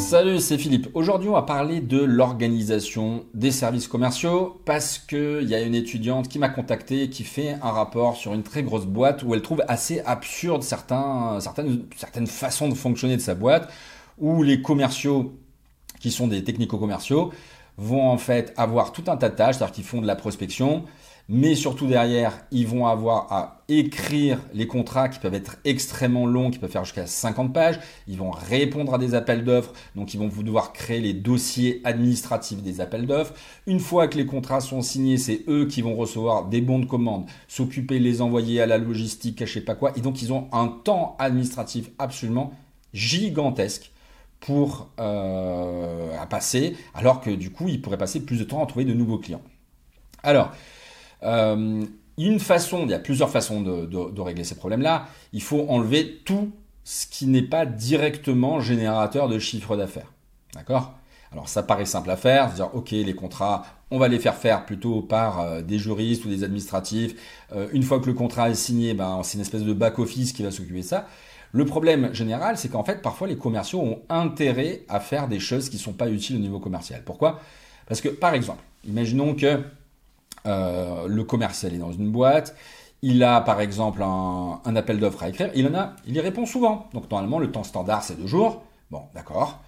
Salut, c'est Philippe. Aujourd'hui, on va parler de l'organisation des services commerciaux parce qu'il y a une étudiante qui m'a contacté qui fait un rapport sur une très grosse boîte où elle trouve assez absurde certaines, certaines façons de fonctionner de sa boîte où les commerciaux qui sont des technico-commerciaux vont en fait avoir tout un tas de tâches, c'est-à-dire qu'ils font de la prospection, mais surtout derrière, ils vont avoir à écrire les contrats qui peuvent être extrêmement longs, qui peuvent faire jusqu'à 50 pages. Ils vont répondre à des appels d'offres, donc ils vont vous devoir créer les dossiers administratifs des appels d'offres. Une fois que les contrats sont signés, c'est eux qui vont recevoir des bons de commande, s'occuper les envoyer à la logistique, je sais pas quoi. Et donc ils ont un temps administratif absolument gigantesque pour euh, à passer, alors que du coup, ils pourraient passer plus de temps à trouver de nouveaux clients. Alors, euh, une façon, il y a plusieurs façons de, régler ces problèmes-là. Il faut enlever tout ce qui n'est pas directement générateur de chiffre d'affaires. D'accord? Alors ça paraît simple à faire, dire ok les contrats, on va les faire faire plutôt par euh, des juristes ou des administratifs. Euh, une fois que le contrat est signé, ben, c'est une espèce de back-office qui va s'occuper de ça. Le problème général, c'est qu'en fait, parfois, les commerciaux ont intérêt à faire des choses qui ne sont pas utiles au niveau commercial. Pourquoi? Parce que, par exemple, imaginons que euh, le commercial est dans une boîte, il a par exemple un, appel d'offres à écrire, il en a, il y répond souvent. Donc normalement le temps standard c'est deux jours. Bon, d'accord.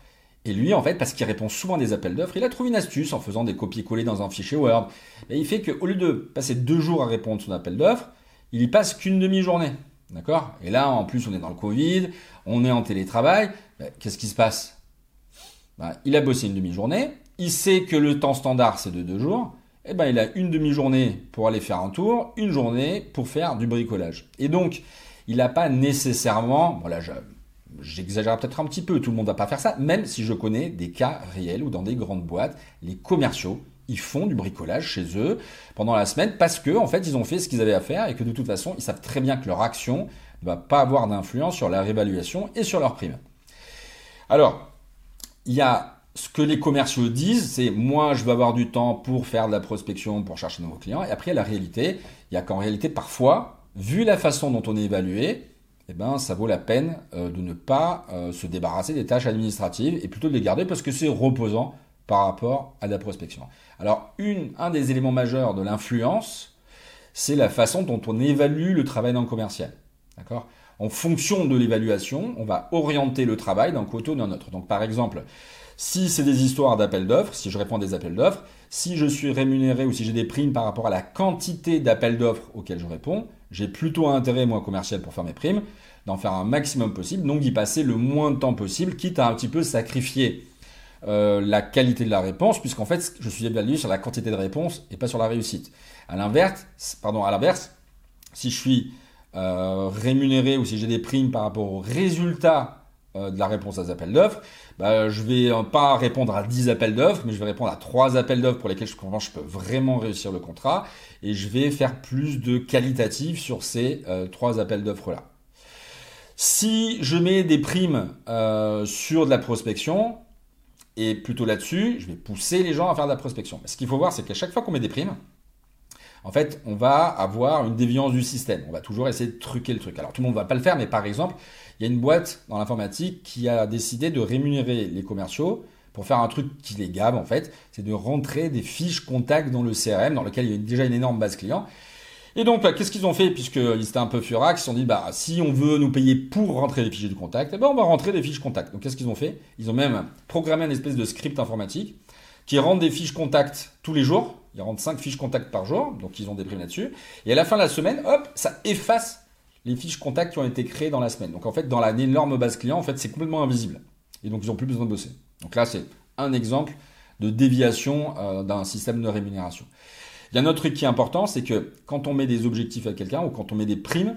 Et lui, en fait, parce qu'il répond souvent des appels d'offres, il a trouvé une astuce en faisant des copier-coller dans un fichier Word. Et il fait qu'au lieu de passer deux jours à répondre son appel d'offres, il y passe qu'une demi-journée. D'accord? Et là, en plus, on est dans le Covid, on est en télétravail. Ben, qu'est-ce qui se passe? Ben, Il a bossé une demi-journée, il sait que le temps standard, c'est de deux jours eh ben, il a une demi-journée pour aller faire un tour, une journée pour faire du bricolage. Et donc, il n'a pas nécessairement, voilà, j'exagère peut-être un petit peu, tout le monde ne va pas faire ça, même si je connais des cas réels où dans des grandes boîtes, les commerciaux, ils font du bricolage chez eux pendant la semaine parce que en fait, ils ont fait ce qu'ils avaient à faire et que de toute façon, ils savent très bien que leur action ne va pas avoir d'influence sur la réévaluation et sur leur prime. Alors, il y a ce que les commerciaux disent, c'est moi, je veux avoir du temps pour faire de la prospection, pour chercher de nouveaux clients. Et après, la réalité, il y a qu'en réalité, parfois, vu la façon dont on est évalué, eh ben, ça vaut la peine euh, de ne pas euh, se débarrasser des tâches administratives et plutôt de les garder parce que c'est reposant par rapport à la prospection. Alors, une, un des éléments majeurs de l'influence, c'est la façon dont on évalue le travail d'un commercial. D'accord? En fonction de l'évaluation, on va orienter le travail d'un côté ou d'un autre. Donc, par exemple, si c'est des histoires d'appels d'offres, si je réponds à des appels d'offres, si je suis rémunéré ou si j'ai des primes par rapport à la quantité d'appels d'offres auxquels je réponds, j'ai plutôt intérêt, moi, commercial, pour faire mes primes, d'en faire un maximum possible, donc d'y passer le moins de temps possible, quitte à un petit peu sacrifier euh, la qualité de la réponse, puisqu'en fait, je suis évalué sur la quantité de réponses et pas sur la réussite. À l'inverse, si je suis euh, rémunéré ou si j'ai des primes par rapport aux résultats euh, de la réponse à des appels d'offres, bah, je vais euh, pas répondre à 10 appels d'offres, mais je vais répondre à 3 appels d'offres pour lesquels je, je peux vraiment réussir le contrat, et je vais faire plus de qualitatif sur ces euh, 3 appels d'offres-là. Si je mets des primes euh, sur de la prospection, et plutôt là-dessus, je vais pousser les gens à faire de la prospection. ce qu'il faut voir, c'est qu'à chaque fois qu'on met des primes, en fait, on va avoir une déviance du système. On va toujours essayer de truquer le truc. Alors, tout le monde ne va pas le faire, mais par exemple, il y a une boîte dans l'informatique qui a décidé de rémunérer les commerciaux pour faire un truc qui les gave, en fait. C'est de rentrer des fiches contacts dans le CRM, dans lequel il y a déjà une énorme base client. Et donc, bah, qu'est-ce qu'ils ont fait Puisqu'ils étaient un peu furax, ils se sont dit, bah, si on veut nous payer pour rentrer des fiches de contact, eh ben, on va rentrer des fiches contact. Donc, qu'est-ce qu'ils ont fait? Ils ont même programmé une espèce de script informatique qui rentre des fiches contact tous les jours. Ils rentrent 5 fiches contact par jour, donc ils ont des primes là-dessus. Et à la fin de la semaine, hop, ça efface les fiches contact qui ont été créées dans la semaine. Donc en fait, dans la énorme base client, en fait, c'est complètement invisible. Et donc ils n'ont plus besoin de bosser. Donc là, c'est un exemple de déviation euh, d'un système de rémunération. Il y a un autre truc qui est important, c'est que quand on met des objectifs à quelqu'un ou quand on met des primes,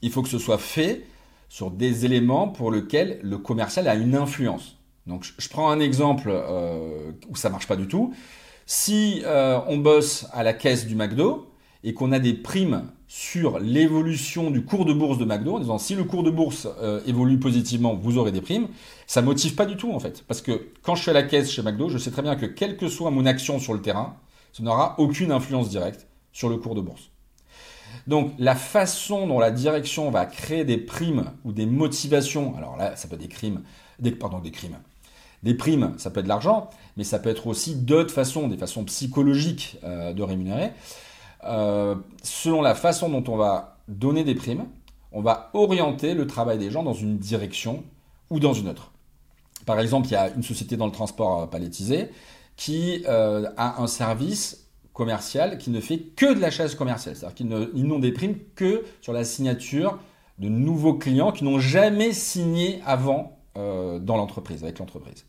il faut que ce soit fait sur des éléments pour lesquels le commercial a une influence. Donc je prends un exemple euh, où ça marche pas du tout. Si euh, on bosse à la caisse du McDo et qu'on a des primes sur l'évolution du cours de bourse de McDo, en disant si le cours de bourse euh, évolue positivement, vous aurez des primes, ça motive pas du tout en fait. Parce que quand je suis à la caisse chez McDo, je sais très bien que quelle que soit mon action sur le terrain, ça n'aura aucune influence directe sur le cours de bourse. Donc la façon dont la direction va créer des primes ou des motivations, alors là ça peut être des crimes, des, pardon des crimes, Des primes, ça peut être de l'argent, mais ça peut être aussi d'autres façons, des façons psychologiques euh, de rémunérer. Euh, selon la façon dont on va donner des primes, on va orienter le travail des gens dans une direction ou dans une autre. Par exemple, il y a une société dans le transport palettisé qui a un service commercial qui ne fait que de la chasse commerciale. C'est-à-dire qu'ils n'ont des primes que sur la signature de nouveaux clients qui n'ont jamais signé avant euh, dans l'entreprise, avec l'entreprise.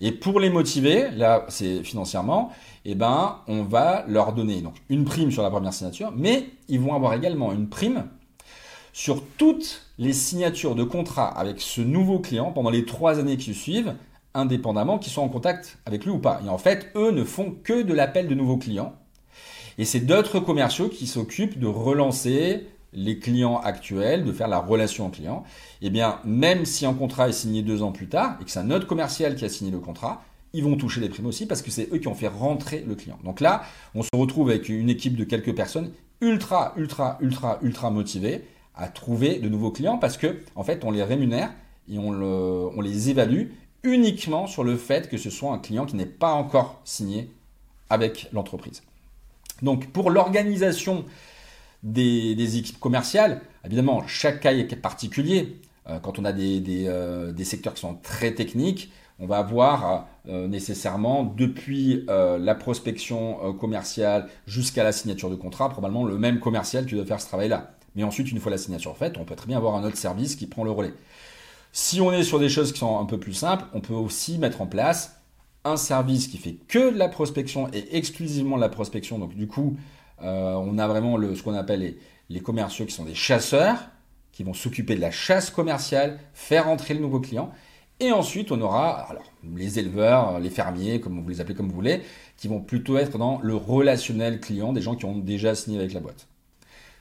Et pour les motiver, là c'est financièrement, eh ben, on va leur donner donc une prime sur la première signature, mais ils vont avoir également une prime sur toutes les signatures de contrat avec ce nouveau client pendant les trois années qui suivent, indépendamment qu'ils soient en contact avec lui ou pas. Et en fait, eux ne font que de l'appel de nouveaux clients. Et c'est d'autres commerciaux qui s'occupent de relancer les clients actuels, de faire la relation client, eh bien, même si un contrat est signé deux ans plus tard et que c'est un autre commercial qui a signé le contrat, ils vont toucher les primes aussi parce que c'est eux qui ont fait rentrer le client. Donc là, on se retrouve avec une équipe de quelques personnes ultra, ultra, ultra, ultra motivées à trouver de nouveaux clients parce que, en fait, on les rémunère et on, on les évalue uniquement sur le fait que ce soit un client qui n'est pas encore signé avec l'entreprise. Donc, pour l'organisation des, équipes commerciales. Évidemment, chaque cas est particulier. Euh, quand on a euh, des, secteurs qui sont très techniques, on va avoir euh, nécessairement, depuis la prospection commerciale jusqu'à la signature de contrat, probablement le même commercial qui doit faire ce travail-là. Mais ensuite, une fois la signature faite, on peut très bien avoir un autre service qui prend le relais. Si on est sur des choses qui sont un peu plus simples, on peut aussi mettre en place un service qui fait que de la prospection et exclusivement de la prospection. Donc du coup, euh, on a vraiment ce qu'on appelle les, commerciaux qui sont des chasseurs, qui vont s'occuper de la chasse commerciale, faire entrer le nouveau client. Et ensuite, on aura alors, les éleveurs, les fermiers, comme vous les appelez comme vous voulez, qui vont plutôt être dans le relationnel client, des gens qui ont déjà signé avec la boîte.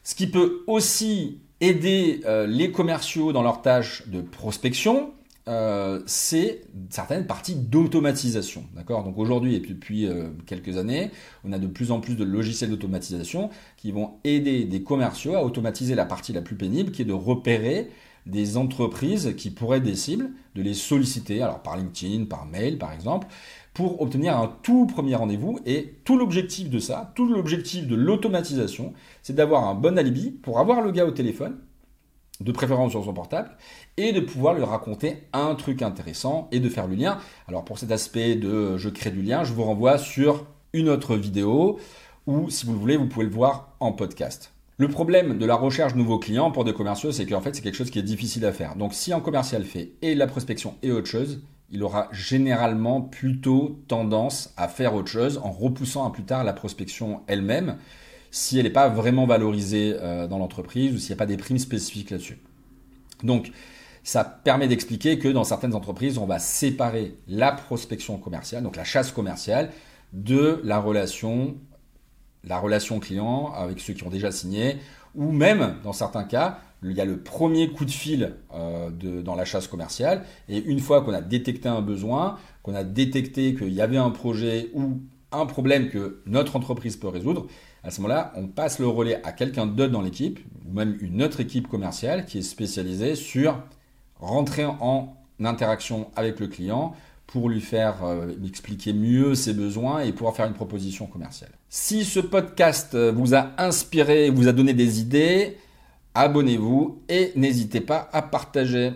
Ce qui peut aussi aider euh, les commerciaux dans leur tâche de prospection, euh, c'est certaines parties d'automatisation. D'accord? Donc aujourd'hui et depuis euh, quelques années, on a de plus en plus de logiciels d'automatisation qui vont aider des commerciaux à automatiser la partie la plus pénible qui est de repérer des entreprises qui pourraient être des cibles, de les solliciter, alors par LinkedIn, par mail par exemple, pour obtenir un tout premier rendez-vous. Et tout l'objectif de ça, tout l'objectif de l'automatisation, c'est d'avoir un bon alibi pour avoir le gars au téléphone de préférence sur son portable, et de pouvoir lui raconter un truc intéressant et de faire le lien. Alors pour cet aspect de je crée du lien, je vous renvoie sur une autre vidéo, ou si vous le voulez, vous pouvez le voir en podcast. Le problème de la recherche de nouveaux clients pour des commerciaux, c'est qu'en fait, c'est quelque chose qui est difficile à faire. Donc, si un commercial fait et la prospection et autre chose, il aura généralement plutôt tendance à faire autre chose en repoussant à plus tard la prospection elle-même si elle n'est pas vraiment valorisée euh, dans l'entreprise ou s'il n'y a pas des primes spécifiques là-dessus. Donc, ça permet d'expliquer que dans certaines entreprises, on va séparer la prospection commerciale, donc la chasse commerciale, de la relation, la relation client avec ceux qui ont déjà signé, ou même, dans certains cas, il y a le premier coup de fil euh, dans la chasse commerciale, et une fois qu'on a détecté un besoin, qu'on a détecté qu'il y avait un projet ou un problème que notre entreprise peut résoudre, à ce moment-là, on passe le relais à quelqu'un d'autre dans l'équipe, ou même une autre équipe commerciale qui est spécialisée sur rentrer en interaction avec le client pour lui faire euh, expliquer mieux ses besoins et pouvoir faire une proposition commerciale. Si ce podcast euh, vous a inspiré, vous a donné des idées, abonnez-vous et n'hésitez pas à partager.